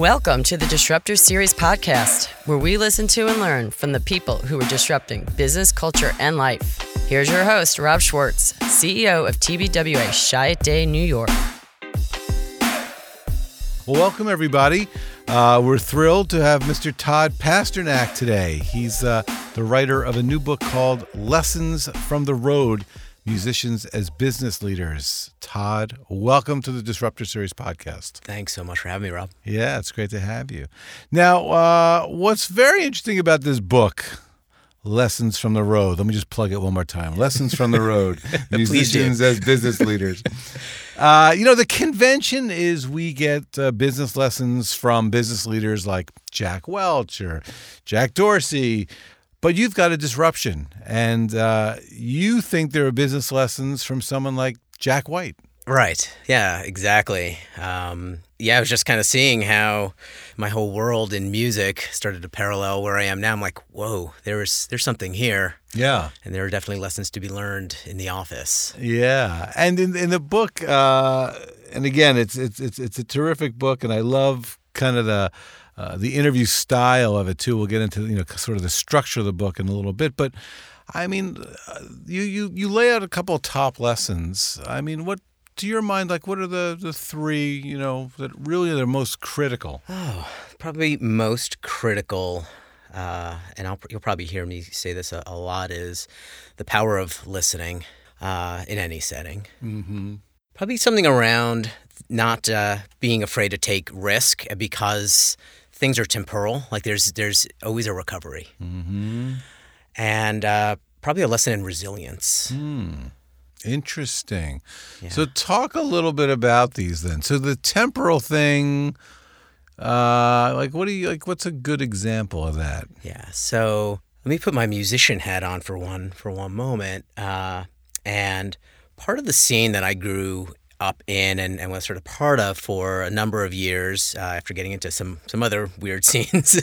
Welcome to the Disruptor Series podcast, where we listen to and learn from the people who are disrupting business, culture, and life. Here's your host, Rob Schwartz, CEO of TBWA Chiat Day, New York. Well, welcome everybody. Uh, we're thrilled to have Mr. Todd Pasternack today. He's uh, the writer of a new book called Lessons from the Road Musicians as Business Leaders. Todd, welcome to the Disruptor Series podcast. Thanks so much for having me, Rob. Yeah, it's great to have you. Now, uh, what's very interesting about this book, Lessons from the Road, let me just plug it one more time Lessons from the Road Musicians as Business Leaders. Uh, you know, the convention is we get uh, business lessons from business leaders like Jack Welch or Jack Dorsey, but you've got a disruption, and uh, you think there are business lessons from someone like Jack White. Right. Yeah, exactly. Um, yeah, I was just kind of seeing how my whole world in music started to parallel where I am now. I'm like, whoa, there's there's something here. Yeah. And there are definitely lessons to be learned in the office. Yeah. And in, in the book, uh, and again, it's, it's, it's, it's a terrific book, and I love kind of the, uh, the interview style of it too. We'll get into, you know, sort of the structure of the book in a little bit, but I mean, uh, you, you, you lay out a couple of top lessons. I mean, what, to your mind, like what are the, the three, you know, that really are the most critical? Oh, probably most critical, uh, and I'll, you'll probably hear me say this a, a lot, is the power of listening uh, in any setting. Mm-hmm. Probably something around not uh, being afraid to take risk because things are temporal. Like there's there's always a recovery, Mm-hmm. and uh, probably a lesson in resilience. Hmm. Interesting. Yeah. So, talk a little bit about these then. So, the temporal thing, uh, like, what do you like? What's a good example of that? Yeah. So let me put my musician hat on for one for one moment. Uh, and part of the scene that I grew up in and, and was sort of part of for a number of years uh, after getting into some some other weird scenes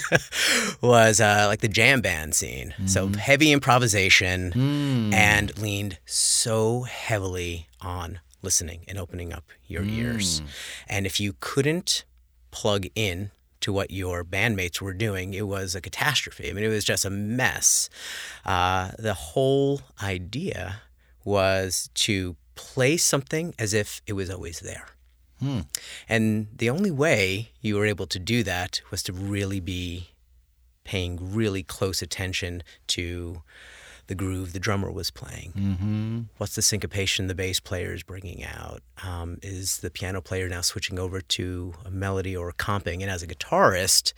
was uh, like the jam band scene. So heavy improvisation Hmm. and leaned so heavily on listening and opening up your ears. And if you couldn't plug in to what your bandmates were doing, it was a catastrophe. I mean, it was just a mess. Uh, the whole idea was to play something as if it was always there. Hmm. And the only way you were able to do that was to really be paying really close attention to the groove the drummer was playing. Mm-hmm. What's the syncopation the bass player is bringing out? Um, is the piano player now switching over to a melody or a comping? And as a guitarist,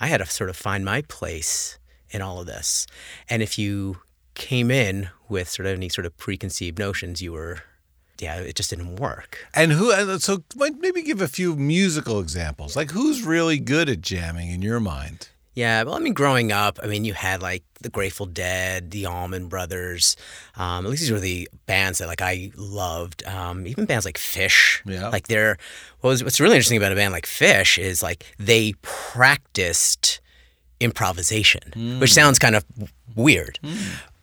I had to sort of find my place in all of this. And if you came in with sort of any sort of preconceived notions, you were, yeah, it just didn't work. And who? So, maybe give a few musical examples. Like, who's really good at jamming in your mind? Yeah, well, I mean, growing up, I mean, you had like the Grateful Dead, the Allman Brothers. Um, at least these were the bands that like I loved. Um, even bands like Phish. Yeah. Like they're what was what's really interesting about a band like Phish is like they practiced improvisation, which sounds kind of weird.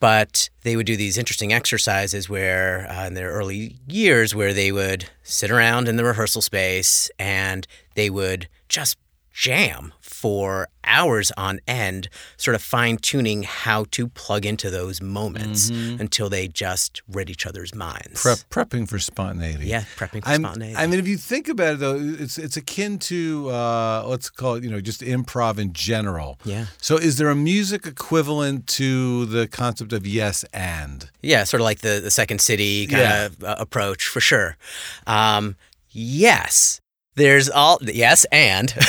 But they would do these interesting exercises where, uh, in their early years, where they would sit around in the rehearsal space and they would just jam for hours on end, sort of fine tuning how to plug into those moments until they just read each other's minds. Prep, prepping for spontaneity. Yeah, prepping for I'm- spontaneity. I mean, if you think about it, though, it's it's akin to uh, let's call it, you know, just improv in general. Yeah. So, is there a music equivalent to the concept of yes and? Yeah, sort of like the, the Second City kind Yeah. of uh, approach for sure. Um, yes, there's all yes, and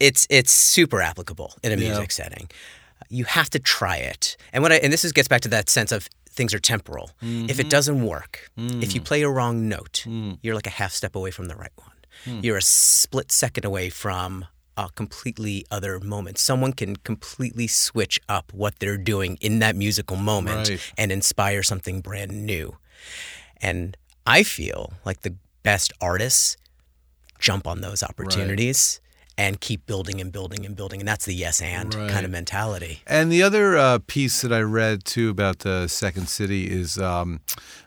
it's it's super applicable in a Yeah. music setting. You have to try it, and what I, and this is gets back to that sense of things are temporal. If it mm-hmm. doesn't work, if you mm. play a wrong note, mm. you're like a half step away from the right one. Mm. You're a split second away from a completely other moment. Someone can completely switch up what they're doing in that musical moment Right. and inspire something brand new. And I feel like the best artists jump on those opportunities and keep building and building and building. And that's the yes and Right. kind of mentality. And the other uh, piece that I read too about the Second City is um,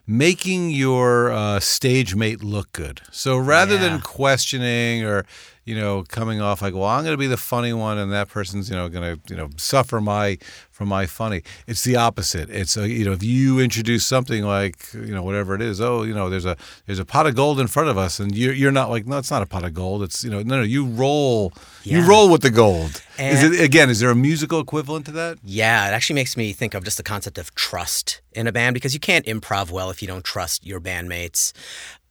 making your uh, stage mate look good. So rather Yeah. than questioning or you know, coming off like, well, I'm going to be the funny one, and that person's, you know, going to, you know, suffer my from my funny. It's the opposite. It's a, you know, if you introduce something like, you know, whatever it is, oh, you know, there's a there's a pot of gold in front of us, and you're you're not like, no, it's not a pot of gold. It's you know, no, no, you roll, yeah. you roll with the gold. And is it again? Is there a musical equivalent to that? Yeah, it actually makes me think of just the concept of trust in a band because you can't improv well if you don't trust your bandmates.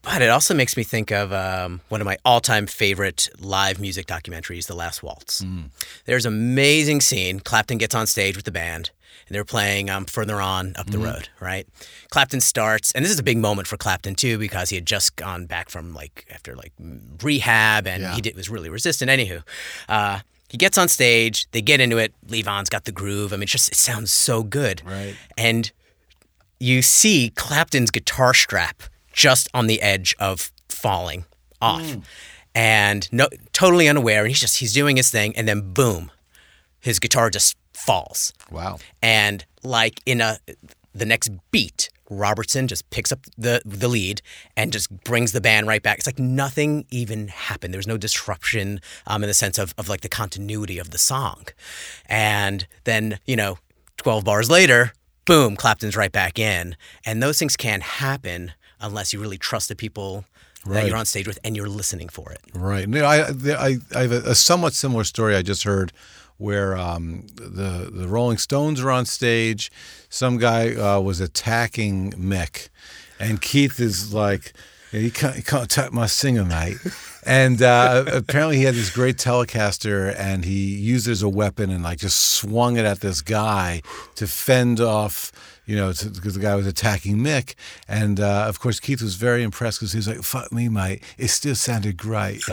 But it also makes me think of um, one of my all-time favorite live music documentaries, The Last Waltz. Mm. There's an amazing scene. Clapton gets on stage with the band, and they're playing um, "Further On Up the mm. Road." Right? Clapton starts, and this is a big moment for Clapton too because he had just gone back from like after like rehab, and yeah. he did, was really resistant. Anywho. Uh, he gets on stage, they get into it. Levon's got the groove. I mean, it just it sounds so good. Right. And you see Clapton's guitar strap just on the edge of falling off. Mm. And no totally unaware and he's just he's doing his thing and then boom his guitar just falls. Wow. And like in a the next beat Robertson just picks up the the lead and just brings the band right back. It's like nothing even happened. There was no disruption um, in the sense of, of like the continuity of the song. And then, you know, 12 bars later, boom, Clapton's right back in. And those things can't happen unless you really trust the people right. that you're on stage with and you're listening for it. Right. No, I, I, I have a, a somewhat similar story I just heard where um, the the Rolling Stones were on stage. Some guy uh, was attacking Mick, and Keith is like, "You can't, you can't attack my singer, mate." and uh, apparently, he had this great Telecaster, and he used it as a weapon and like just swung it at this guy to fend off you know, because the guy was attacking Mick. And uh, of course, Keith was very impressed because he was like, fuck me, mate. It still sounded great.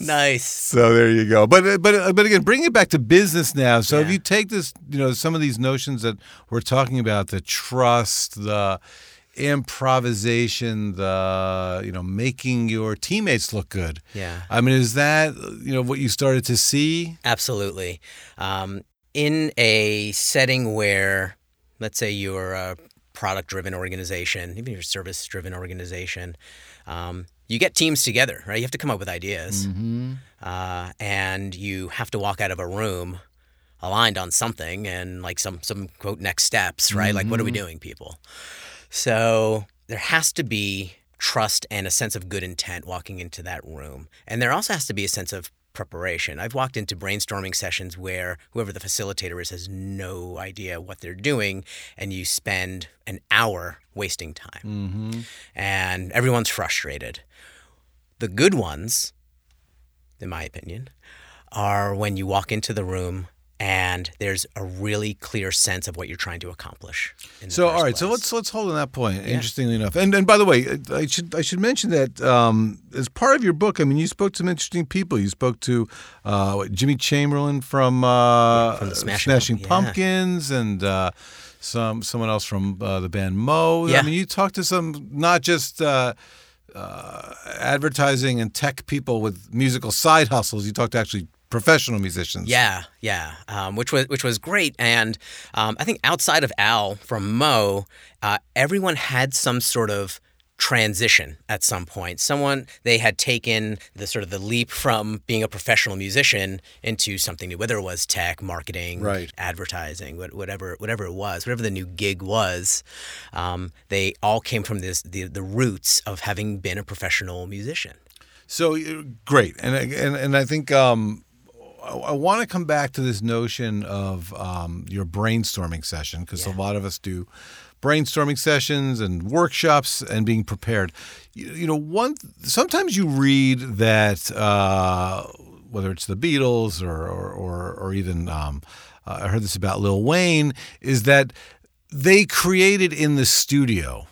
nice. So there you go. But but but again, bring it back to business now. So yeah. if you take this, you know, some of these notions that we're talking about, the trust, the improvisation, the you know, making your teammates look good. Yeah. I mean, is that you know what you started to see? Absolutely. Um, in a setting where, let's say, you're a product driven organization, even your service driven organization, um, you get teams together, right? You have to come up with ideas. Mm-hmm. Uh, and you have to walk out of a room aligned on something and like some, some quote, next steps, right? Mm-hmm. Like, what are we mm-hmm. doing, people? So there has to be trust and a sense of good intent walking into that room. And there also has to be a sense of preparation. I've walked into brainstorming sessions where whoever the facilitator is has no idea what they're doing, and you spend an hour wasting time. Mm-hmm. And everyone's frustrated. The good ones, in my opinion, are when you walk into the room and there's a really clear sense of what you're trying to accomplish. so, all right, place. so let's let's hold on that point. Yeah. Interestingly enough, and and by the way, I should I should mention that um, as part of your book, I mean, you spoke to some interesting people. You spoke to uh, what, Jimmy Chamberlin from, uh, from Smashing, Smashing Pumpkins yeah. and. Uh, some someone else from uh, the band Mo. Yeah. I mean, you talked to some not just uh, uh, advertising and tech people with musical side hustles. You talked to actually professional musicians. Yeah, yeah, um, which was which was great. And um, I think outside of Al from Mo, uh, everyone had some sort of transition at some point. Someone they had taken the sort of the leap from being a professional musician into something new, whether it was tech, marketing, right. advertising, whatever whatever it was, whatever the new gig was. Um, they all came from this the the roots of having been a professional musician. So uh, great, and and and I think um, I, want to come back to this notion of um, your brainstorming session because yeah. a lot of us do brainstorming sessions and workshops and being prepared. You, you know, one sometimes you read that uh, whether it's the Beatles or or or, or even um, uh, I heard this about Lil Wayne is that they created in the studio.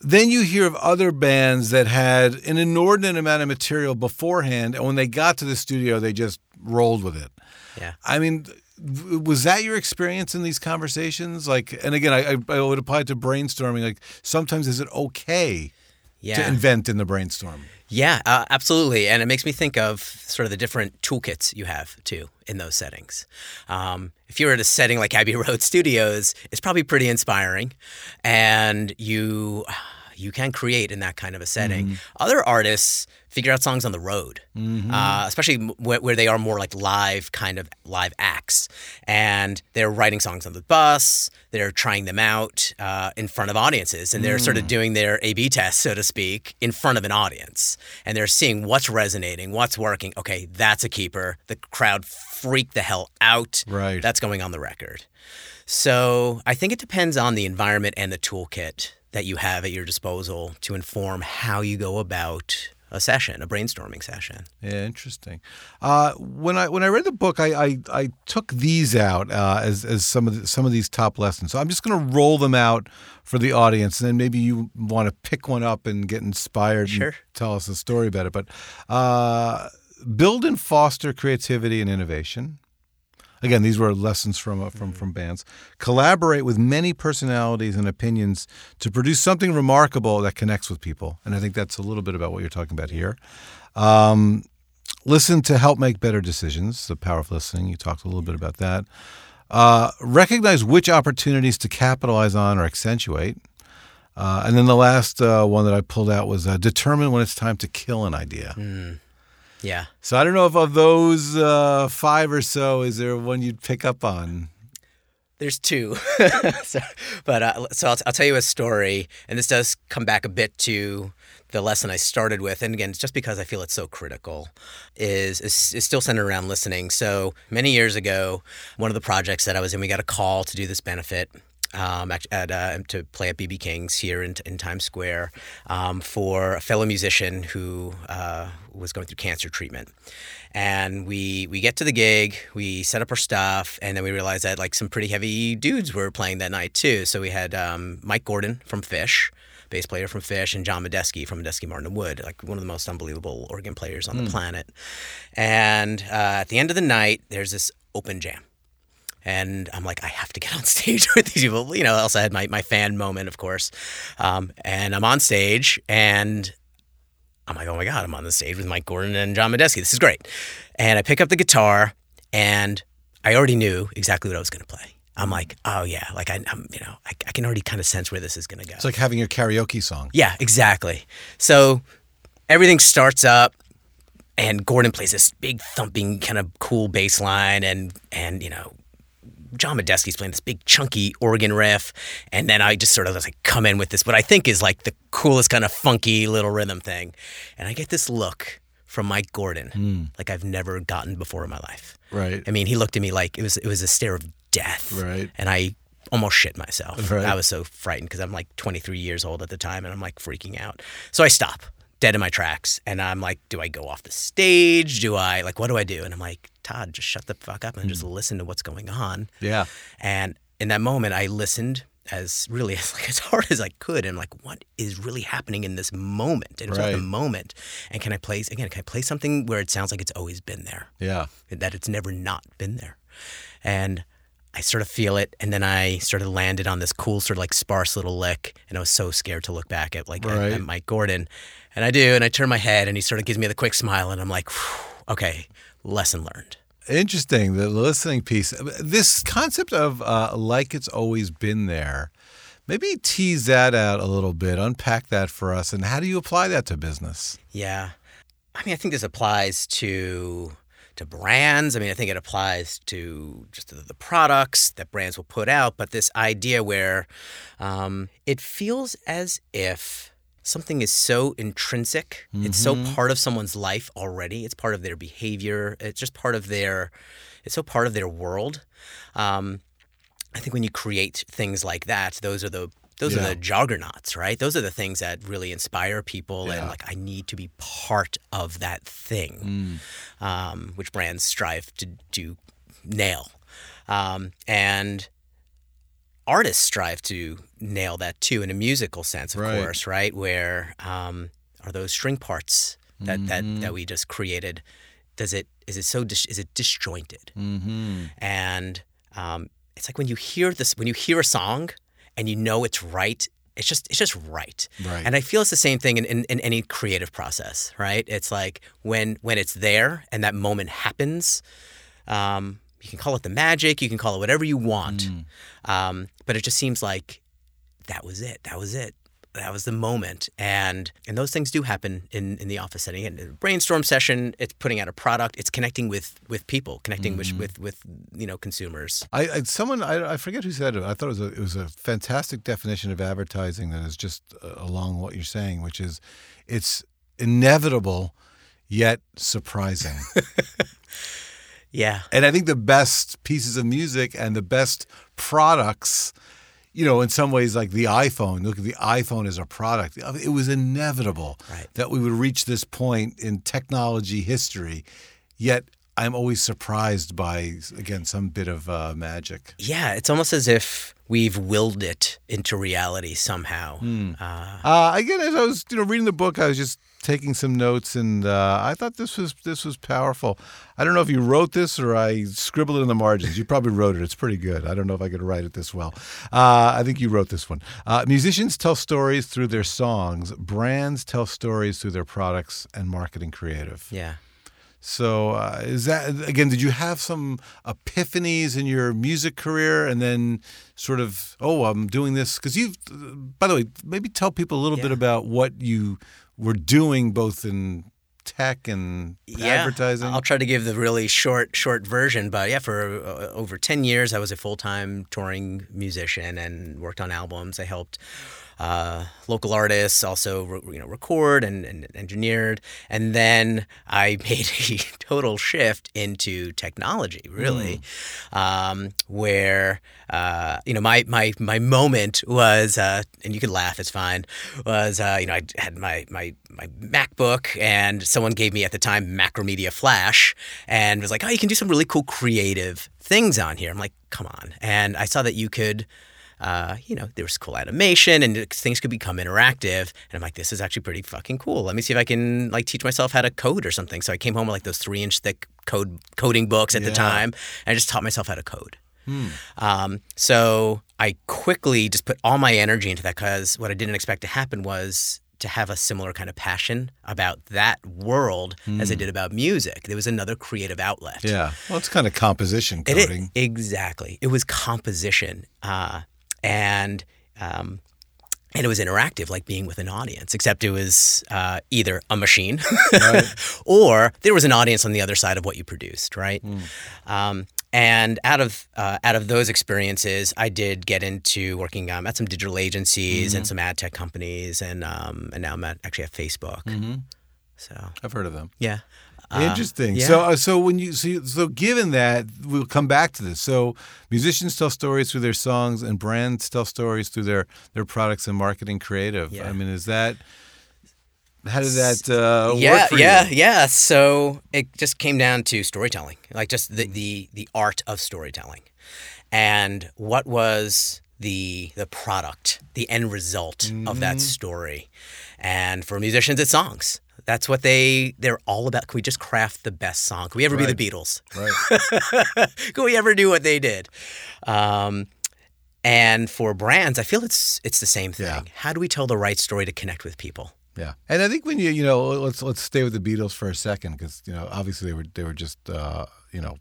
Then you hear of other bands that had an inordinate amount of material beforehand, and when they got to the studio, they just rolled with it. Yeah. I mean, was that your experience in these conversations? Like, and again, I, I would apply it to brainstorming. Like, sometimes is it okay yeah. to invent in the brainstorm? Yeah, uh, absolutely. And it makes me think of sort of the different toolkits you have too in those settings. Um, if you're at a setting like Abbey Road Studios, it's probably pretty inspiring. And you you can create in that kind of a setting. Mm-hmm. Other artists figure out songs on the road, mm-hmm. uh, especially where, where, they are more like live kind of live acts, and they're writing songs on the bus. They're trying them out uh, in front of audiences, and they're mm. sort of mm. doing their A/B test, so to speak, in front of an audience, and they're seeing what's resonating, what's working. Okay, that's a keeper. The crowd freaked the hell out. Right, that's going on the record. So I think it depends on the environment and the toolkit that you have at your disposal to inform how you go about a session, a brainstorming session. Yeah, interesting. Uh, when I when I read the book, I I, I took these out uh, as as some of the, some of these top lessons. So I'm just going to roll them out for the audience, and then maybe you want to pick one up and get inspired. Sure. And tell us a story about it. But uh, build and foster creativity and innovation. Again, these were lessons from uh, from from bands. Collaborate with many personalities and opinions to produce something remarkable that connects with people, and I think that's a little bit about what you're talking about here. Um, listen to help make better decisions. The power of listening. You talked a little bit about that. Uh, recognize which opportunities to capitalize on or accentuate. Uh, and then the last uh, one that I pulled out was uh, determine when it's time to kill an idea. Mm. Yeah. So I don't know if of those uh, five or so, is there one you'd pick up on? There's two, so, but uh, so I'll, I'll tell you a story, and this does come back a bit to the lesson I started with, and again, just because I feel it's so critical, is, is, is still centered around listening. So many years ago, one of the projects that I was in, we got a call to do this benefit um, at, uh, to play at BB King's here in, in Times Square um, for a fellow musician who uh, was going through cancer treatment. And we we get to the gig, we set up our stuff, and then we realized that like some pretty heavy dudes were playing that night too. So we had um, Mike Gordon from Phish bass player from Phish, and John Medeski from Medeski Martin Wood, like one of the most unbelievable organ players on mm. the hmm. planet. And uh, at the end of the night, there's this open jam. And I'm like, I have to get on stage with these people. You know, also I had my, my fan moment, of course. Um, and I'm on stage and I'm like, oh my God, I'm on the stage with Mike Gordon and John Medeski. This is great. And I pick up the guitar and I already knew exactly what I was going to play. I'm like, oh yeah, like I, am you know, I, I can already kind of sense where this is going to go. It's like having a karaoke song. Yeah, exactly. So everything starts up and Gordon plays this big thumping kind of cool bass line and and you know John Medeski's playing this big chunky organ riff, and then I just sort of like come in with this what I think is like the coolest kind of funky little rhythm thing, and I get this look from Mike Gordon mm. like I've never gotten before in my life. Right. I mean, he looked at me like it was it was a stare of death. Right. And I almost shit myself. Right. I was so frightened because I'm like 23 years old at the time, and I'm like freaking out. So I stop dead in my tracks. And I'm like, do I go off the stage? Do I like what do I do? And I'm like, Todd, just shut the fuck up and mm. just listen to what's going on. Yeah. And in that moment, I listened as really as like as hard as I could and like what is really happening in this moment and right. the moment and can I play again can I play something where it sounds like it's always been there yeah that it's never not been there and I sort of feel it, and then I sort of landed on this cool, sort of like sparse little lick, and I was so scared to look back at like right. at, at Mike Gordon, and I do, and I turn my head, and he sort of gives me the quick smile, and I'm like, okay, lesson learned. Interesting, the listening piece. This concept of uh, like it's always been there. Maybe tease that out a little bit, unpack that for us, and how do you apply that to business? Yeah, I mean, I think this applies to to brands. I mean, I think it applies to just the, the products that brands will put out, but this idea where um, it feels as if something is so intrinsic mm-hmm. it's so mm-hmm. part of someone's life already it's part of their behavior it's just part of their it's so part of their world um, i think when you create things like that those are the those yeah. are the juggernauts right those are the things that really inspire people yeah. and like i need to be part of that thing mm. um, which brands strive to do nail um, and artists strive to nail that too in a musical sense, of right. course, right? Where um, are those string parts that, mm-hmm. that that we just created? Does it is it so dis- is it disjointed? Mm-hmm. And um, it's like when you hear this when you hear a song and you know it's right. It's just it's just right. right. And I feel it's the same thing in, in, in any creative process, right? It's like when when it's there and that moment happens, um, you can call it the magic, you can call it whatever you want. Mm. Um, but it just seems like that was it. That was it. that was the moment. And and those things do happen in, in the office setting. And a brainstorm session, it's putting out a product, it's connecting with with people, connecting Mm-hmm. with, with with you know consumers. I, I someone I, I forget who said it. I thought it was a, it was a fantastic definition of advertising that is just uh, along what you're saying, which is it's inevitable yet surprising. Yeah. and I think the best pieces of music and the best products, you know, in some ways like the iPhone. Look at the iPhone as a product. Uh, it was inevitable Right. that we would reach this point in technology history. Yet I'm always surprised by again some bit of uh, magic. Yeah, it's almost as if we've willed it into reality somehow. Hmm. Uh, Uh, again, as I was you know reading the book, I was just taking some notes, and uh, I thought this was this was powerful. I don't know if you wrote this or I scribbled it in the margins. You probably wrote it. It's pretty good. I don't know if I could write it this well. Uh, I think you wrote this one. Uh, musicians tell stories through their songs. Brands tell stories through their products and marketing creative. yeah. So uh, is that again? Did you have some epiphanies in your music career, and then sort of, oh, I'm doing this because you've. By the way, maybe tell people a little bit about what you were doing, both in tech and advertising. I'll try to give the really short short version, but yeah, for uh, over 10 years I was a full-time touring musician and worked on albums. I helped uh, local artists also re- you know record and, and engineered. And then I made a total shift into technology really um, where uh, you know my my my moment was uh, and you can laugh it's fine was uh, you know I had my my my MacBook and someone gave me at the time Macromedia Flash and was like oh you can do some really cool creative things on here. I'm like come on. And I saw that you could uh, you know, there was cool animation and things could become interactive. And I'm like, this is actually pretty fucking cool. Let me see if I can like teach myself how to code or something. So I came home with like those three inch thick code coding books at the time, and I just taught myself how to code. Um, so I quickly just put all my energy into that because what I didn't expect to happen was to have a similar kind of passion about that world as I did about music. There was another creative outlet. yeah, well, it's kind of composition It coding. exactly. It was composition, uh, and um, and it was interactive, like being with an audience. Except it was uh, either a machine, or there was an audience on the other side of what you produced, right? Um, and out of uh, out of those experiences, I did get into working um, at some digital agencies and some ad tech companies, and um, and now I'm at, actually at Facebook. So I've heard of them. yeah. Uh, Interesting. yeah. So, uh, so when you so, you- so given that, we'll come back to this. So, musicians tell stories through their songs, and brands tell stories through their their products and marketing creative. Yeah. I mean, is that how did that uh, yeah, work for yeah, you? yeah. So it just came down to storytelling, like just the the the art of storytelling, and what was the the product, the end result of that story, and for musicians, it's songs. That's what they they're all about. Can we just craft the best song? Can we ever be the Beatles? Right. Can we ever do what they did? Um, and for brands, I feel it's it's the same thing. Yeah. How do we tell the right story to connect with people? Yeah, and I think when you you know let's let's stay with the Beatles for a second because you know obviously they were they were just uh, you know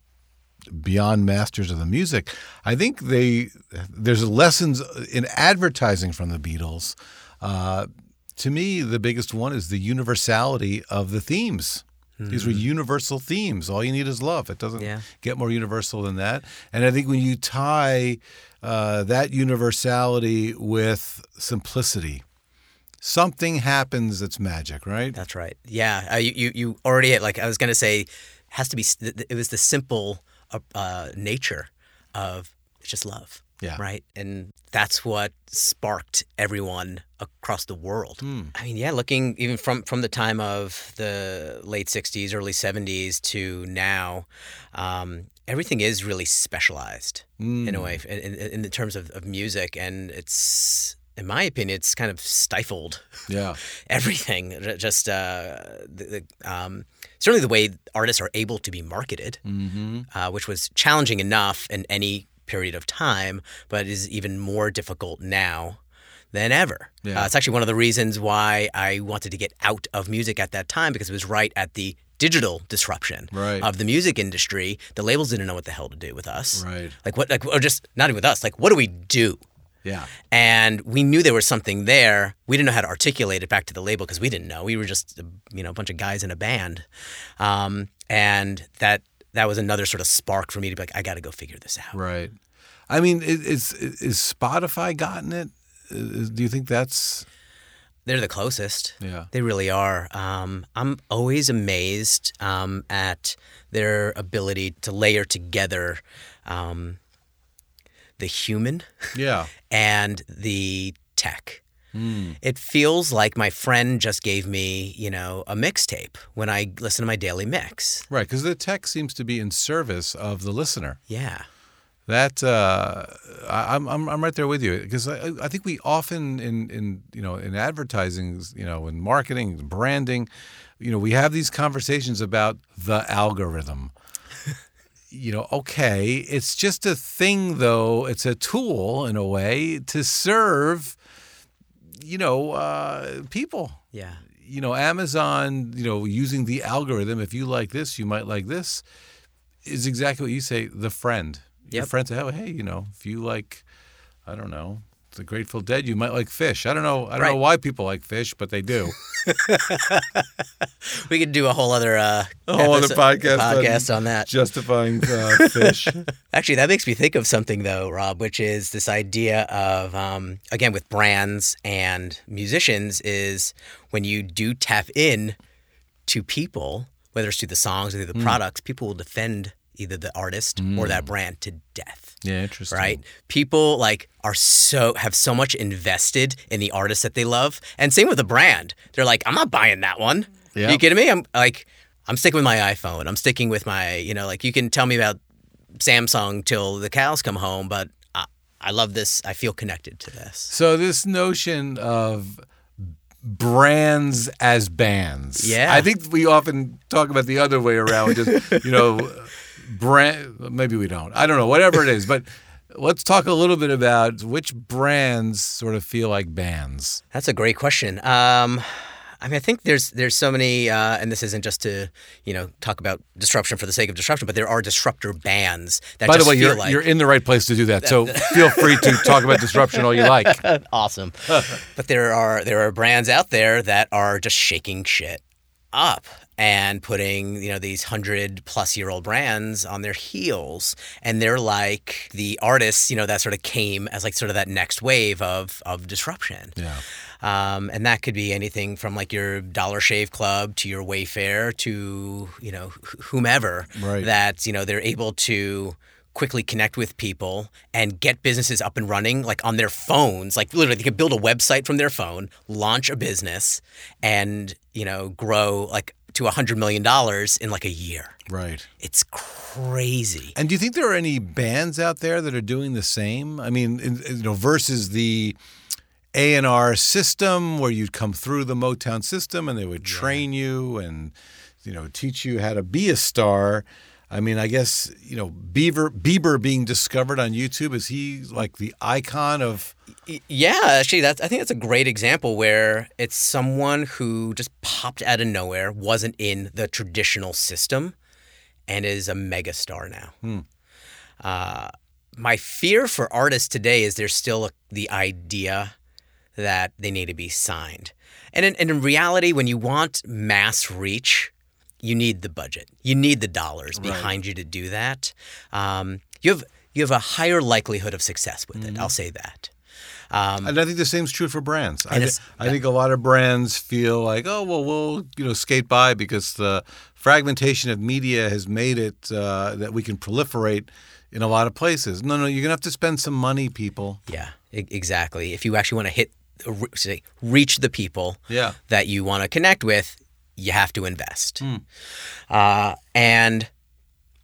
beyond masters of the music. I think they there's lessons in advertising from the Beatles. Uh, to me, the biggest one is the universality of the themes. These were universal themes. All you need is love. It doesn't Yeah. get more universal than that. And I think when you tie uh, that universality with simplicity, something happens that's magic, right? That's right. Yeah, uh, you, you already like I was gonna say has to be. s- th- th- It was the simple uh, uh, nature of it's just love. Yeah. Right. And that's what sparked everyone across the world. Hmm. I mean, yeah, looking even from from the time of the late '60s, early '70s to now, um, everything is really specialized in Hmm. a way in, in, in the terms of, of music, and it's. In my opinion, it's kind of stifled Yeah. everything. Just uh, the, the, um, certainly the way artists are able to be marketed, Mm-hmm. uh, which was challenging enough in any period of time, but is even more difficult now than ever. Yeah. Uh, it's actually one of the reasons why I wanted to get out of music at that time because it was right at the digital disruption Right. of the music industry. The labels didn't know what the hell to do with us. Right. Like what? Like or just not even with us. Like what do we do? Yeah. And we knew there was something there. We didn't know how to articulate it back to the label because we didn't know. We were just, you know, a bunch of guys in a band. Um, and that that was another sort of spark for me to be like, I got to go figure this out. Right. I mean, is is Spotify gotten it? do you think that's they're the closest. Yeah. They really are. Um, I'm always amazed um, at their ability to layer together um, the human yeah and the tech. Mm. It feels like my friend just gave me, you know, a mixtape when I listen to my daily mix. Right, because the tech seems to be in service of the listener. Yeah. That uh, I, am I'm I'm right there with you because I, I think we often in in you know in advertising you know in marketing branding, you know we have these conversations about the algorithm. you know, okay, it's just a thing though. It's a tool in a way to serve, you know, uh, people. Yeah. You know, Amazon, you know, using the algorithm. If you like this, you might like this. Is exactly what you say. The friend your friend say, "Oh, hey, you know, if you like, I don't know, the Grateful Dead, you might like Phish. I don't know. I don't right. know why people like Phish, but they do. we could do a whole other uh, a whole other podcast podcast on that justifying uh, Phish. Actually, that makes me think of something though, Rob, which is this idea of um, again with brands and musicians is when you do tap in to people, whether it's through the songs or through the mm. products, people will defend either the artist mm. or that mm. brand to death. Yeah, interesting. Right? People like are so have so much invested in the artist that they love. And same with the brand. They're like, I'm not buying that one. Yeah. Are you kidding me? I'm like I'm sticking with my iPhone. I'm sticking with my, you know, like you can tell me about Samsung till the cows come home, but I, I love this. I feel connected to this. So this notion of brands as bands. Yeah. I think we often talk about the other way around, just, you know, brand. Maybe we don't. I don't know. Whatever it is, but let's talk a little bit about which brands sort of feel like bands. That's a great question. Um, I mean, I think there's there's so many, uh, and this isn't just to you know talk about disruption for the sake of disruption, but there are disruptor bands that. By the way, you're like, you're in the right place to do that. So feel free to talk about disruption all you like. awesome, but there are there are brands out there that are just shaking shit up and putting you know these hundred plus year old brands on their heels. And they're like the artists you know that sort of came as like sort of that next wave of of disruption. Yeah. Um, and that could be anything from like your Dollar Shave Club to your Wayfair to you know whomever right. that you know they're able to quickly connect with people and get businesses up and running like on their phones. Like literally they could build a website from their phone launch a business and you know grow like to a hundred million dollars in like a year. Right. It's crazy. And do you think there are any bands out there that are doing the same? I mean you know versus the a&r system where you'd come through the motown system and they would train yeah. you and you know teach you how to be a star I mean, I guess you know Beaver Bieber being discovered on YouTube is he like the icon of? Yeah, actually, that's I think that's a great example where it's someone who just popped out of nowhere, wasn't in the traditional system, and is a megastar now. Hmm. Uh, my fear for artists today is there's still a, the idea that they need to be signed, and in, and in reality, when you want mass reach you need the budget. You need the dollars right. behind you to do that. Um, you have you have a higher likelihood of success with mm-hmm. it. I'll say that. Um, and I think the same is true for brands. I, th- I think a lot of brands feel like, oh well, we'll you know skate by because the fragmentation of media has made it uh, that we can proliferate in a lot of places. No, no, you're gonna have to spend some money, people. Yeah, exactly. If you actually want to hit, say, reach the people yeah. that you want to connect with, you have to invest. Mm. Uh, and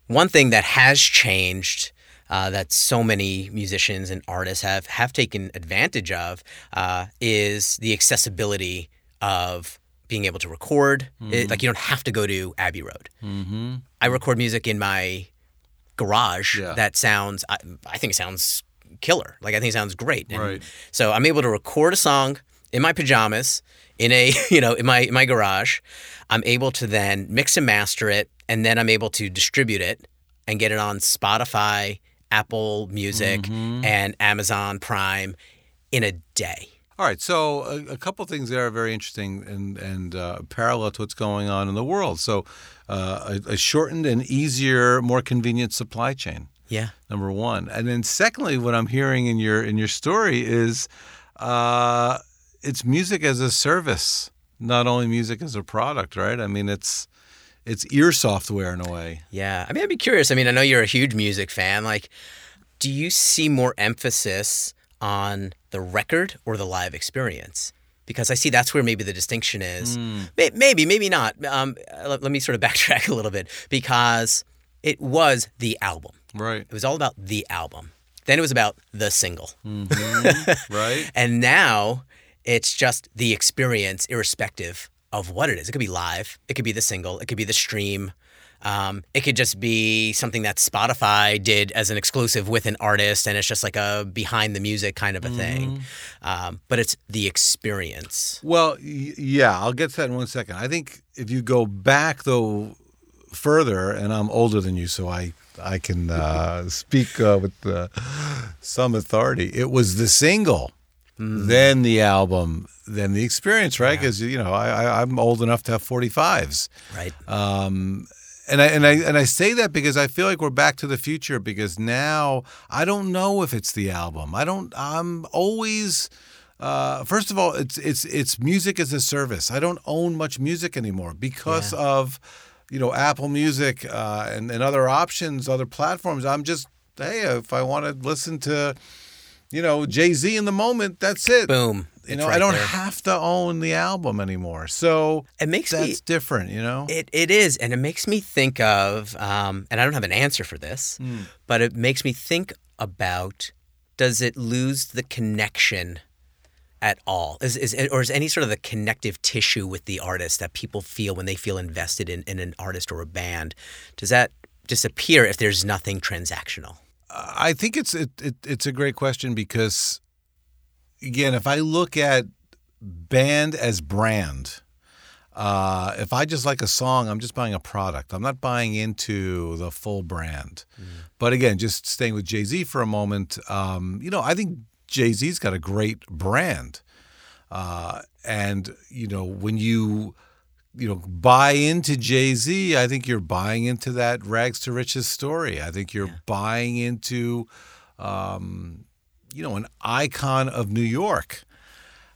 one thing that has changed uh, that so many musicians and artists have have taken advantage of uh, is the accessibility of being able to record. Mm-hmm. It, like you don't have to go to Abbey Road. Mm-hmm. I record music in my garage yeah. that sounds. I, I, think sounds killer. Like I think it sounds great. And right. So I'm able to record a song in my pajamas in a you know in my in my garage. I'm able to then mix and master it, and then I'm able to distribute it and get it on Spotify, Apple Music Mm-hmm. and Amazon Prime in a day. All right, so a, a couple things there are very interesting and and uh, parallel to what's going on in the world. So, uh, a, a shortened and easier, more convenient supply chain. Yeah. Number one, and then secondly, what I'm hearing in your in your story is, uh, it's music as a service, not only music as a product, right? I mean, it's it's ear software in a way. Yeah. I mean, I'd be curious. I mean, I know you're a huge music fan. Like, do you see more emphasis on the record or the live experience? Because I see that's where maybe the distinction is. Hmm. May- Maybe, maybe not. Um, uh, let, let me sort of backtrack a little bit because it was the album. Right. It was all about the album. Then it was about the single. Mm-hmm. Right. And now it's just the experience, irrespective of what it is. It could be live, it could be the single, it could be the stream. Um, it could just be something that Spotify did as an exclusive with an artist, and it's just like a behind the music kind of a thing. Um, but it's the experience. Well, y- yeah, I'll get to that in one second. I think if you go back though further, and I'm older than you, so I I can uh, speak uh, with uh, some authority. It was the single, then the album, then the experience, right? Because you know I, I I'm old enough to have 45s. Right. Um, and I and I and I say that because I feel like we're back to the future because now I don't know if it's the album. I don't. I'm always. Uh, first of all, it's it's it's music as a service. I don't own much music anymore because of, you know, Apple Music uh, and and other options, other platforms. I'm just hey, if I want to listen to, you know, Jay Z in the moment, that's it. Boom. You know, I don't there. have to own the album anymore. So It makes me that's different, you know. It, it is, and it makes me think of, um, and I don't have an answer for this, but it makes me think about does it lose the connection at all? Is, is or is any sort of the connective tissue with the artist that people feel when they feel invested in, in an artist or a band? Does that disappear if there's nothing transactional? I think it's it, it, it's a great question because again, if I look at band as brand, uh, if I just like a song, I'm just buying a product. I'm not buying into the full brand. But again, just staying with Jay Z for a moment, um, you know, I think Jay Z's got a great brand, uh, and you know when you you know buy into Jay Z, I think you're buying into that rags to riches story. I think you're buying into um, you know an icon of New York.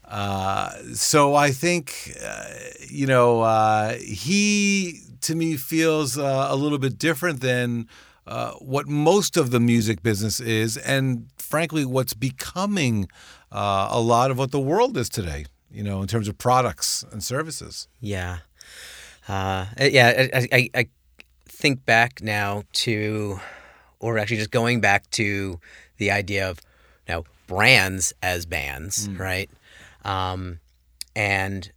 Uh, so I think uh, you know uh, he to me feels uh, a little bit different than uh, what most of the music business is, and frankly, what's becoming uh, a lot of what the world is today. You know, in terms of products and services. Yeah. Uh, yeah, I, I, I think back now to, or actually just going back to the idea of now brands as bands, right? Um, and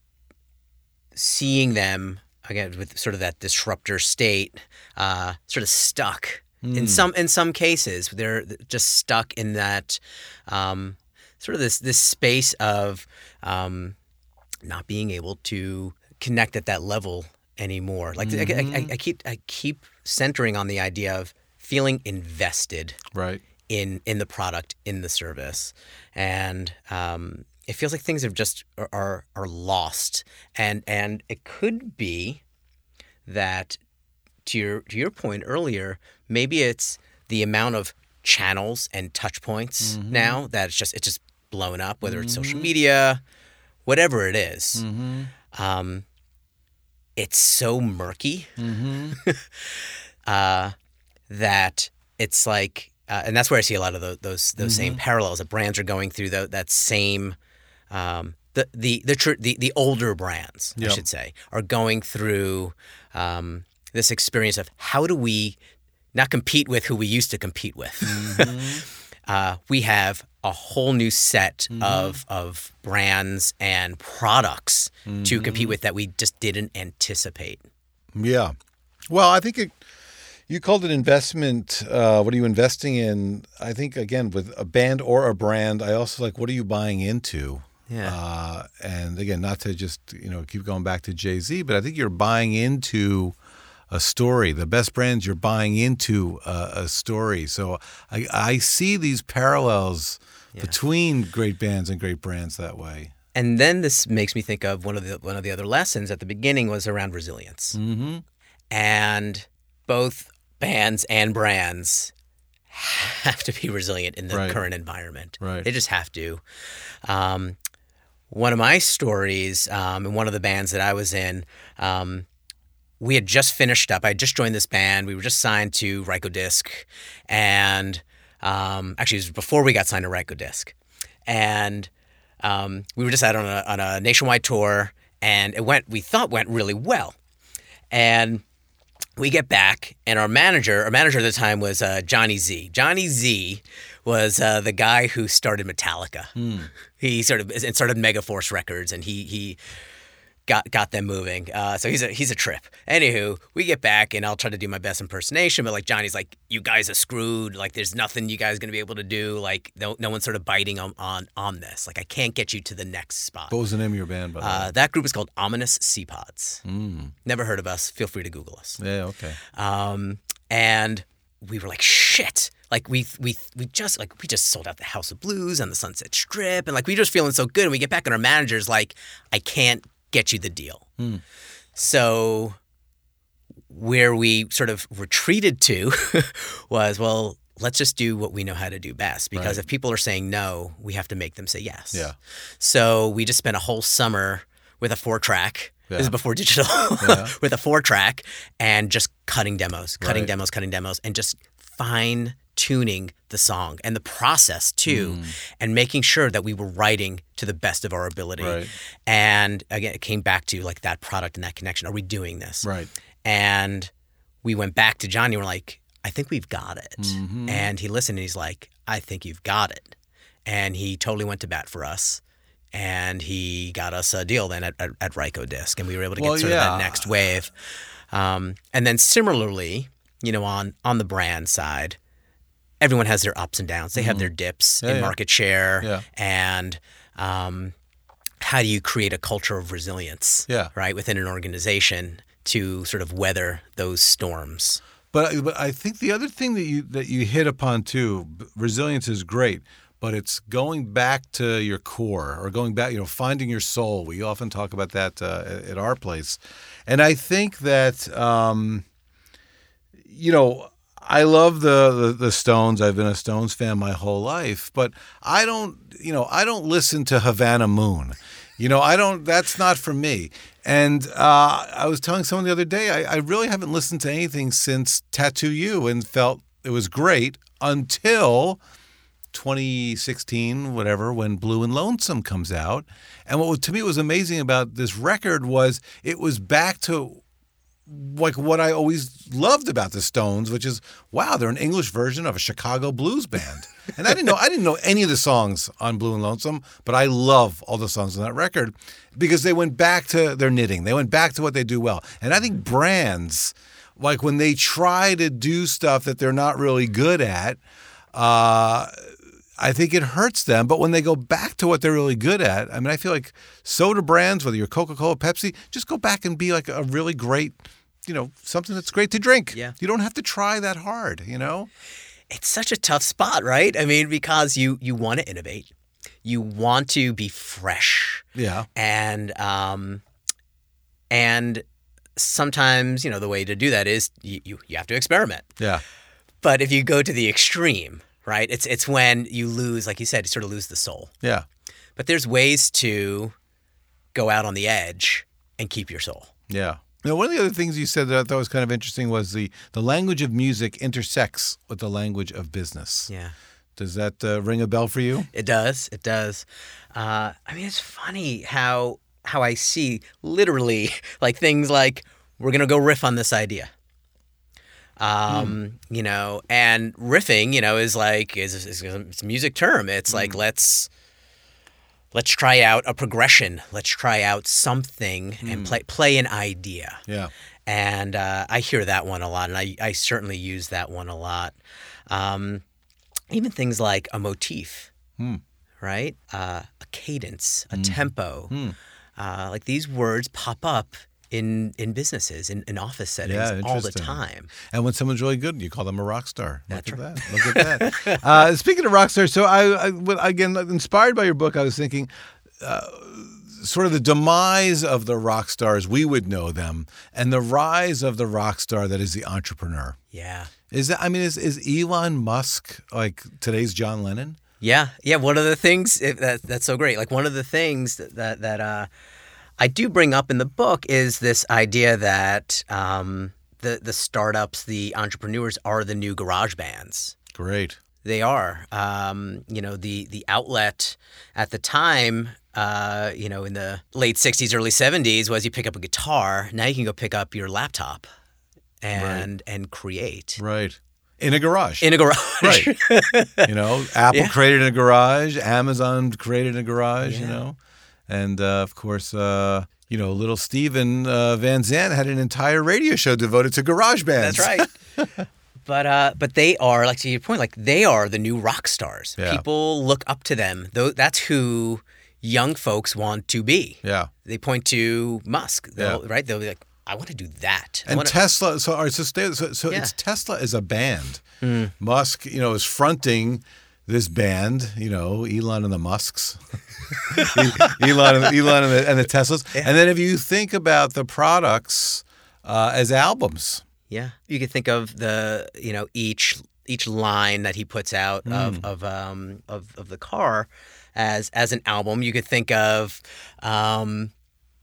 seeing them again with sort of that disruptor state, uh, sort of stuck in some in some cases. They're just stuck in that um, sort of this this space of um, not being able to connect at that level anymore. Like I, I, I keep I keep centering on the idea of feeling invested Right. in in the product in the service and um, it feels like things have just are, are are lost and and it could be that to your to your point earlier maybe it's the amount of channels and touch points now that it's just it's just blown up whether it's social media whatever it is. um, it's so murky uh, that it's like, uh, and that's where I see a lot of those those, those same parallels. That brands are going through tho- that same. Um, the the the, tr- the the older brands, I should say, are going through um, this experience of how do we not compete with who we used to compete with. uh, we have a whole new set of of brands and products to compete with that we just didn't anticipate. Yeah. Well, I think it, you called it investment. Uh, what are you investing in? I think, again, with a band or a brand, I also like what are you buying into? Yeah. Uh, and again, not to just, you know, keep going back to Jay Z, but I think you're buying into a story. The best brands you're buying into a, a story. So I I see these parallels between great bands and great brands that way. And then this makes me think of one of the one of the other lessons at the beginning was around resilience. Mm-hmm. And both bands and brands have to be resilient in the Right. current environment. Right. They just have to. Um, one of my stories um, in one of the bands that I was in, um, we had just finished up. I had just joined this band. We were just signed to Rykodisc, and um, actually, it was before we got signed to Rykodisc, and um, we were just out on a, on a nationwide tour, and it went. We thought went really well, and we get back, and our manager, our manager at the time was uh, Johnny Z. Johnny Z was uh, the guy who started Metallica. He sort of and started Megaforce Records, and he he got got them moving. Uh, so he's a he's a trip. Anywho, we get back, and I'll try to do my best impersonation, but like Johnny's like, "You guys are screwed. Like, there's nothing you guys gonna be able to do. Like, no no one's sort of biting on on on this. Like, I can't get you to the next spot." What was the name of your band? By the Uh, way? that group is called Ominous Seapods. Mm. Never heard of us. Feel free to Google us. Yeah. Okay. Um, and we were like, shit. Like we we we just like we just sold out the House of Blues and the Sunset Strip, and like we just feeling so good. And we get back, and our manager's like, I can't get you the deal. Hmm. So where we sort of retreated to was, well, let's just do what we know how to do best. Because Right. if people are saying no, we have to make them say yes. Yeah. So we just spent a whole summer with a four track. This is before digital, Yeah. with a four track and just cutting demos, cutting Right. demos, cutting demos, and just fine tuning the song and the process too, Mm. and making sure that we were writing to the best of our ability. Right. And again, it came back to like that product and that connection. Are we doing this? Right. And we went back to Johnny. and We're like, I think we've got it. Mm-hmm. And he listened and he's like, I think you've got it. And he totally went to bat for us. And he got us a deal then at, at, at Rykodisc. And we were able to Well, get sort of that next wave. Um, and then similarly, you know, on, on the brand side, everyone has their ups and downs. They have their dips Mm-hmm. Yeah, in yeah. market share. Yeah. And um, how do you create a culture of resilience? Yeah. Right within an organization to sort of weather those storms. But but I think the other thing that you that you hit upon too, resilience is great, but it's going back to your core or going back, you know, finding your soul. We often talk about that uh, at- at our place, and I think that um, you know. I love the, the the Stones. I've been a Stones fan my whole life, but I don't, you know, I don't listen to Havana Moon. You know, I don't. That's not for me. And uh, I was telling someone the other day, I, I really haven't listened to anything since Tattoo You, and felt it was great until 2016, whatever, when Blue and Lonesome comes out. And what to me was amazing about this record was it was back to like what I always loved about the Stones, which is wow, they're an English version of a Chicago blues band. And I didn't know I didn't know any of the songs on Blue and Lonesome, but I love all the songs on that record because they went back to their knitting. They went back to what they do well. And I think brands like when they try to do stuff that they're not really good at, uh, I think it hurts them. But when they go back to what they're really good at, I mean, I feel like soda brands, whether you're Coca Cola, Pepsi, just go back and be like a really great, you know, something that's great to drink. Yeah. You don't have to try that hard, you know? It's such a tough spot, right? I mean, because you you want to innovate, you want to be fresh, Yeah. and um, and sometimes you know the way to do that is you you, you have to experiment. Yeah. But if you go to the extreme, right? It's it's when you lose, like you said, you sort of lose the soul. Yeah. But there's ways to go out on the edge and keep your soul. Yeah. Now, one of the other things you said that I thought was kind of interesting was the, the language of music intersects with the language of business. Yeah. Does that uh, ring a bell for you? It does. It does. Uh, I mean, it's funny how how I see literally like things like we're gonna go riff on this idea. Um, you know, and riffing, you know, is like is, is it's a music term. It's like let's let's try out a progression. Let's try out something and play play an idea. Yeah. And uh, I hear that one a lot, and I, I certainly use that one a lot. Um, even things like a motif, right? Uh, a cadence, a tempo. Uh, like these words pop up in in businesses, in, in office settings, Yeah, all the time. And when someone's really good, you call them a rock star. That's Look at that. Look at that. uh, speaking of rock stars, so I, I again inspired by your book, I was thinking. Uh, Sort of the demise of the rock stars, we would know them, and the rise of the rock star that is the entrepreneur. Yeah. Is that? I mean, is is Elon Musk like today's John Lennon? Yeah, yeah. One of the things that, that's so great. Like one of the things that that, that uh, I do bring up in the book is this idea that um, the the startups, the entrepreneurs, are the new garage bands. Great. They are. Um, you know, the the outlet at the time. Uh, you know, in the late '60s, early '70s, was you pick up a guitar. Now you can go pick up your laptop, and and create Right. In a garage. in a garage. Right. you know, Apple Yeah. created in a garage, Amazon created in a garage, you know. And uh, of course, uh, you know, little Steven uh, Van Zandt had an entire radio show devoted to garage bands. That's right. but uh, but they are like to your point, like they are the new rock stars. Yeah. People look up to them. Tho- That's who young folks want to be. Yeah. They point to Musk, They'll- Yeah. right? They'll be like, I want to do that. I And wanna- Tesla, so, all right, so, stay, so, so Yeah. it's Tesla is a band. Hmm. Musk, you know, is fronting this band, you know, Elon and the Musks. Elon, and, Elon and the, and the Teslas. And then if you think about the products uh, as albums, Yeah, you could think of the you know each each line that he puts out Hmm. of of um of, of the car as as an album. You could think of um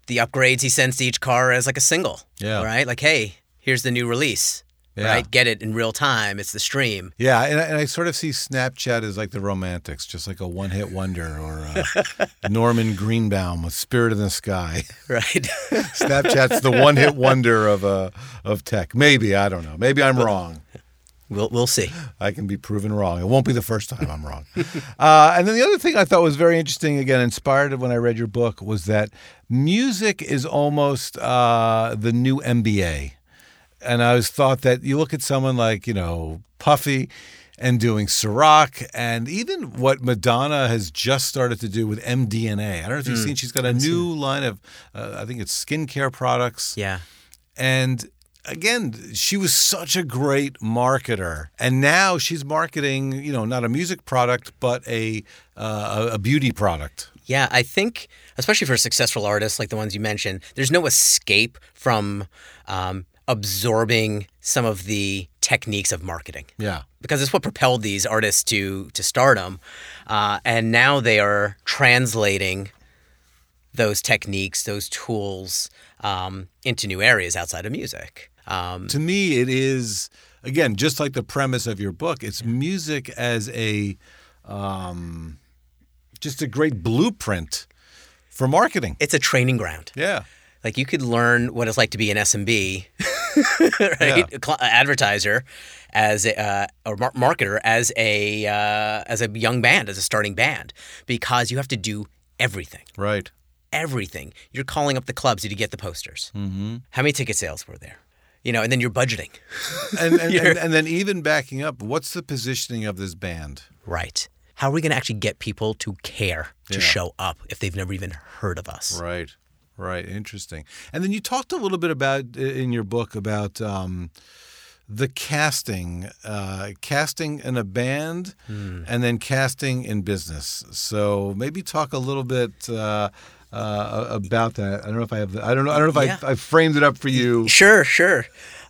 the upgrades he sends to each car as like a single. Yeah. Right. Like, hey, here's the new release. Yeah. Right. Get it in real time. It's the stream. Yeah, and I, and I sort of see Snapchat as like the Romantics, just like a one-hit wonder, or uh, Norman Greenbaum with "Spirit in the Sky." Right. Snapchat's the one-hit wonder of uh, of tech. Maybe I don't know. Maybe I'm wrong. we'll we'll see. I can be proven wrong. It won't be the first time I'm wrong. uh, and then the other thing I thought was very interesting, again, inspired when I read your book, was that music is almost uh, the new MBA. And I always thought that you look at someone like, you know, Puffy and doing Ciroc, and even what Madonna has just started to do with MDNA. I don't know if you've seen, she's got a new line of, uh, I think it's skincare products. Yeah. And again, she was such a great marketer, and now she's marketing, you know, not a music product, but a uh, a a beauty product. Yeah, I think, especially for successful artists like the ones you mentioned, there's no escape from um, absorbing some of the techniques of marketing Yeah, because it's what propelled these artists to to stardom, uh, and now they are translating those techniques, those tools, um, into new areas outside of music. Um, to me, it is again just like the premise of your book. It's music as a um, just a great blueprint for marketing. it's a training ground. Yeah, Like you could learn what it's like to be an SMB, right? Yeah. Cl- advertiser, as a uh, or mar- marketer, as a uh, as a young band, as a starting band, because you have to do everything. right. Everything. You're calling up the clubs. Did you get the posters? Mm-hmm. How many ticket sales were there? You know, and then you're budgeting. And and, You're- and and then even backing up, what's the positioning of this band? Right. How are we going to actually get people to care to Yeah. show up if they've never even heard of us? Right, right. Interesting. And then you talked a little bit about in your book about um, the casting, uh, casting in a band, and then casting in business. So maybe talk a little bit. Uh, uh, about that, I don't know if I have. The, I don't know. I don't know if Yeah. I, I framed it up for you. Sure, sure.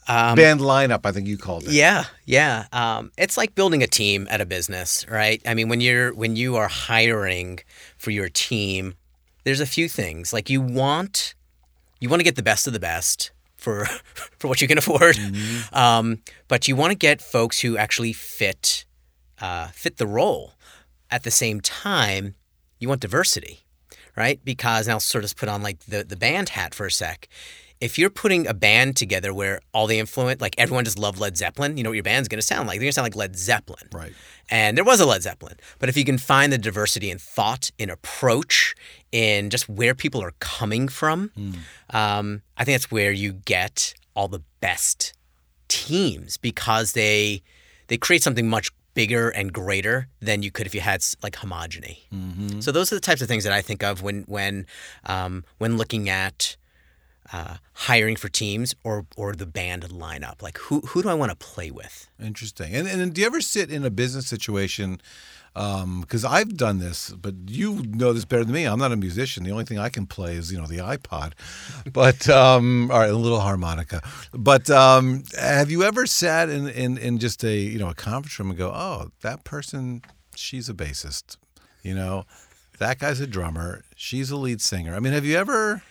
Um, Band lineup, I think you called it. Yeah, yeah. Um, it's like building a team at a business, right? I mean, when you're when you are hiring for your team, there's a few things like you want you want to get the best of the best for for what you can afford, um, but you want to get folks who actually fit uh, fit the role. At the same time, you want diversity, right? Because and I'll sort of put on like the the band hat for a sec. If you're putting a band together where all the influence, like everyone just loved Led Zeppelin, you know what your band's going to sound like? They're going to sound like Led Zeppelin. Right. And there was a Led Zeppelin. But if you can find the diversity in thought, in approach, in just where people are coming from, um, I think that's where you get all the best teams because they they create something much bigger and greater than you could if you had like homogeny. So those are the types of things that I think of when when um, when looking at uh, hiring for teams or or the band lineup. Like who who do I want to play with? Interesting. And and do you ever sit in a business situation? Because um, I've done this, but you know this better than me. I'm not a musician. The only thing I can play is you know the iPod, but um, all right, a little harmonica. But um, have you ever sat in, in in just a you know a conference room and go, oh, that person, she's a bassist, you know, that guy's a drummer, she's a lead singer. I mean, have you ever?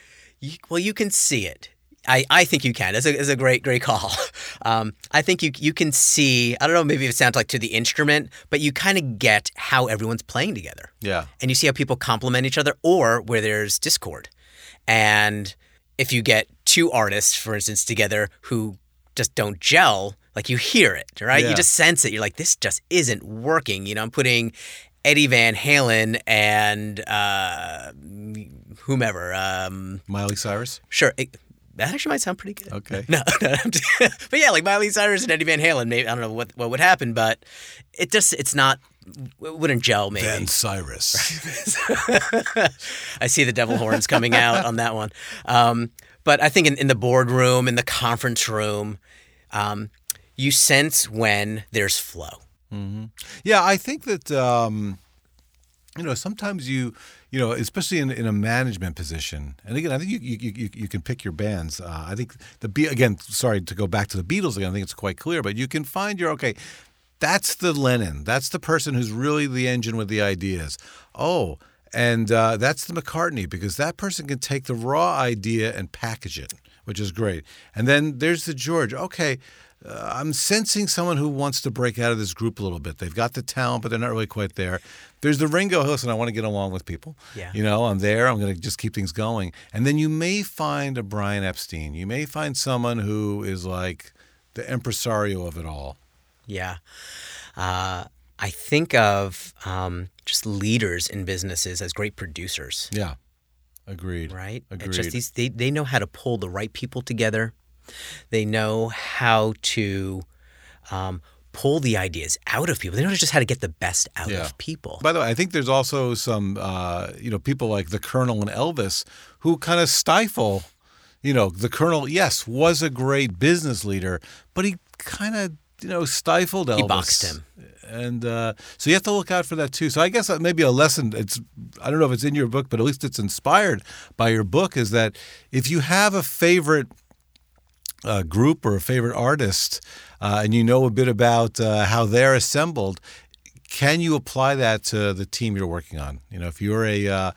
Well, you can see it. I, I think you can. It's a, it's a great great call. Um, I think you you can see. I don't know. Maybe it sounds like to the instrument, but you kind of get how everyone's playing together. Yeah. And you see how people complement each other, or where there's discord. And if you get two artists, for instance, together who just don't gel, like you hear it, right? Yeah. You just sense it. You're like, this just isn't working. You know, I'm putting Eddie Van Halen and uh, whomever. Um, Miley Cyrus. Sure. It, that actually might sound pretty good. Okay. No, no but yeah, like Miley Cyrus and Eddie Van Halen. Maybe I don't know what what would happen, but it just it's not it wouldn't gel. Maybe Van Cyrus. I see the devil horns coming out on that one. Um, but I think in, in the boardroom, in the conference room, um, you sense when there's flow. Mm-hmm. Yeah, I think that um, you know sometimes you you know especially in, in a management position, and again I think you you, you, you can pick your bands. Uh, I think the Be- again sorry to go back to the Beatles again. I think it's quite clear, but you can find your okay. That's the Lennon. That's the person who's really the engine with the ideas. Oh, and uh, that's the McCartney because that person can take the raw idea and package it, which is great. And then there's the George. Okay, uh, I'm sensing someone who wants to break out of this group a little bit. They've got the talent, but they're not really quite there. There's the Ringo. Listen, I want to get along with people. Yeah. You know, I'm there. I'm going to just keep things going. And then you may find a Brian Epstein. You may find someone who is like the impresario of it all. Yeah. Uh, I think of um, just leaders in businesses as great producers. Yeah. Agreed. Right? Agreed. It's just these, they, they know how to pull the right people together they know how to um, pull the ideas out of people. They know just how to get the best out yeah. of people. By the way, I think there's also some, uh, you know, people like the Colonel and Elvis who kind of stifle. You know, the Colonel, yes, was a great business leader, but he kind of, you know, stifled Elvis. He boxed him and uh, so you have to look out for that too. So I guess maybe a lesson. It's I don't know if it's in your book, but at least it's inspired by your book. Is that if you have a favorite a group or a favorite artist, uh, and you know a bit about uh, how they're assembled, can you apply that to the team you're working on? You know, if you're a uh,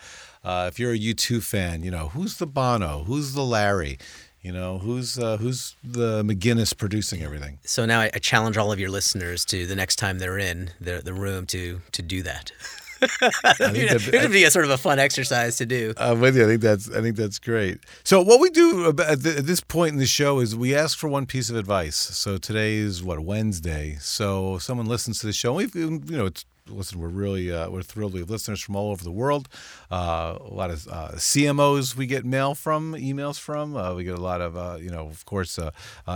uh if you're a U2 fan, you know who's the Bono, who's the Larry, you know who's uh, who's the McGuinness producing everything. So now I, I, challenge all of your listeners to the next time they're in the the room to to do that. it would be a sort of a fun exercise to do. I'm with you. I think that's I think that's great. So what we do at this point in the show is we ask for one piece of advice. So today is what Wednesday. So someone listens to the show. We've you know it's listen, we're really uh, we're thrilled. We have listeners from all over the world. Uh, a lot of uh, CMOs we get mail from, emails from. Uh, we get a lot of uh, you know, of course, uh,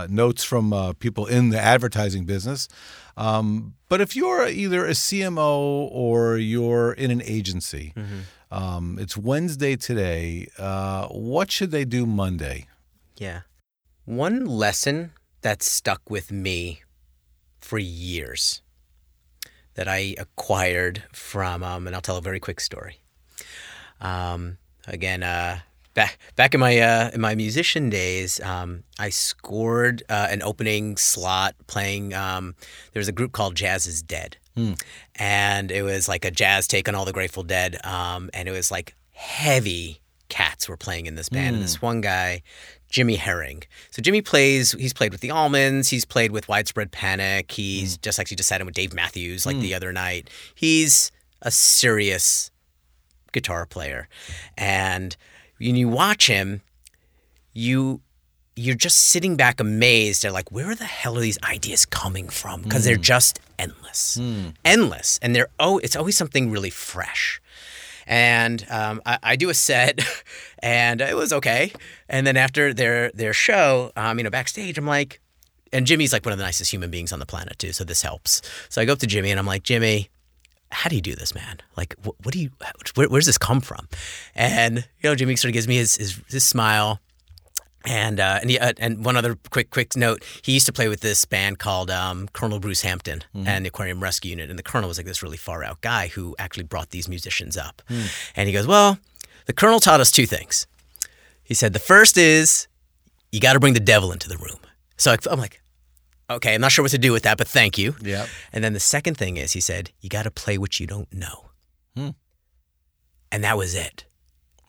notes from people in the advertising business. Um, but if you're either a CMO or you're in an agency, mm-hmm. um, it's Wednesday today. what should they do Monday? Yeah, one lesson that stuck with me for years that I acquired from, um, and I'll tell a very quick story. Um, again, uh, back back in my uh, in my musician days, um, I scored uh, an opening slot playing. Um, there was a group called Jazz is Dead, mm. and it was like a jazz take on all the Grateful Dead, um, and it was like heavy cats were playing in this band, mm. and this hmm. one guy Jimmy Herring. So Jimmy plays. He's played with the Allmans, He's played with Widespread Panic. He's mm. just actually just sat in with Dave Matthews like mm. the other night. He's a serious guitar player, and when you watch him, you you're just sitting back amazed at like where the hell are these ideas coming from because mm. they're just endless, mm. endless, and they're oh it's always something really fresh. And um, I, I, do a set, and it was okay. And then after their their show, um, you know, backstage, I'm like, and Jimmy's like one of the nicest human beings on the planet too, so this helps. So I go up to Jimmy and I'm like, Jimmy, how do you do this, man? Like, what, what do you? Where, where, does this come from? And you know, Jimmy sort of gives me his his, his smile, And uh, and, he, uh, and one other quick quick note: he used to play with this band called um, Colonel Bruce Hampton mm-hmm. and the Aquarium Rescue Unit, and the Colonel was like this really far out guy who actually brought these musicians up. Mm. And he goes, "Well, the Colonel taught us two things." He said, "The first is you got to bring the devil into the room." So I'm like, "Okay, I'm not sure what to do with that, but thank you." Yeah. And then the second thing is, he said, "You got to play what you don't know," hmm. and that was it.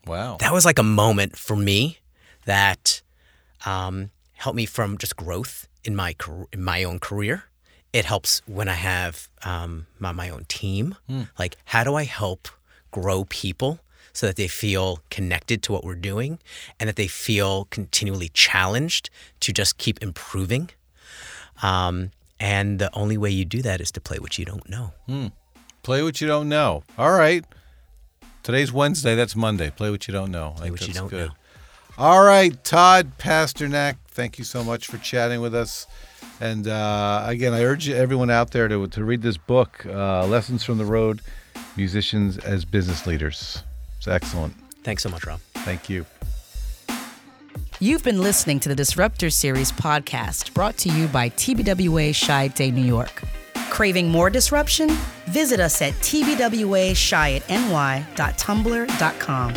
Wow. That was like a moment for me that um, helped me from just growth in my in my own career. It helps when I have um, my, my own team. Mm. Like, how do I help grow people so that they feel connected to what we're doing and that they feel continually challenged to just keep improving? Um, and the only way you do that is to play what you don't know. Mm. Play what you don't know. All right. Today's Wednesday. That's Monday. Play what you don't know. Play what you don't good. know. All right, Todd Pasternack, thank you so much for chatting with us. And uh, again, I urge everyone out there to, to read this book, uh, Lessons from the Road Musicians as Business Leaders. It's excellent. Thanks so much, Rob. Thank you. You've been listening to the Disruptor Series podcast brought to you by TBWA Chiat New York. Craving more disruption? Visit us at tbwachiatny.tumblr.com.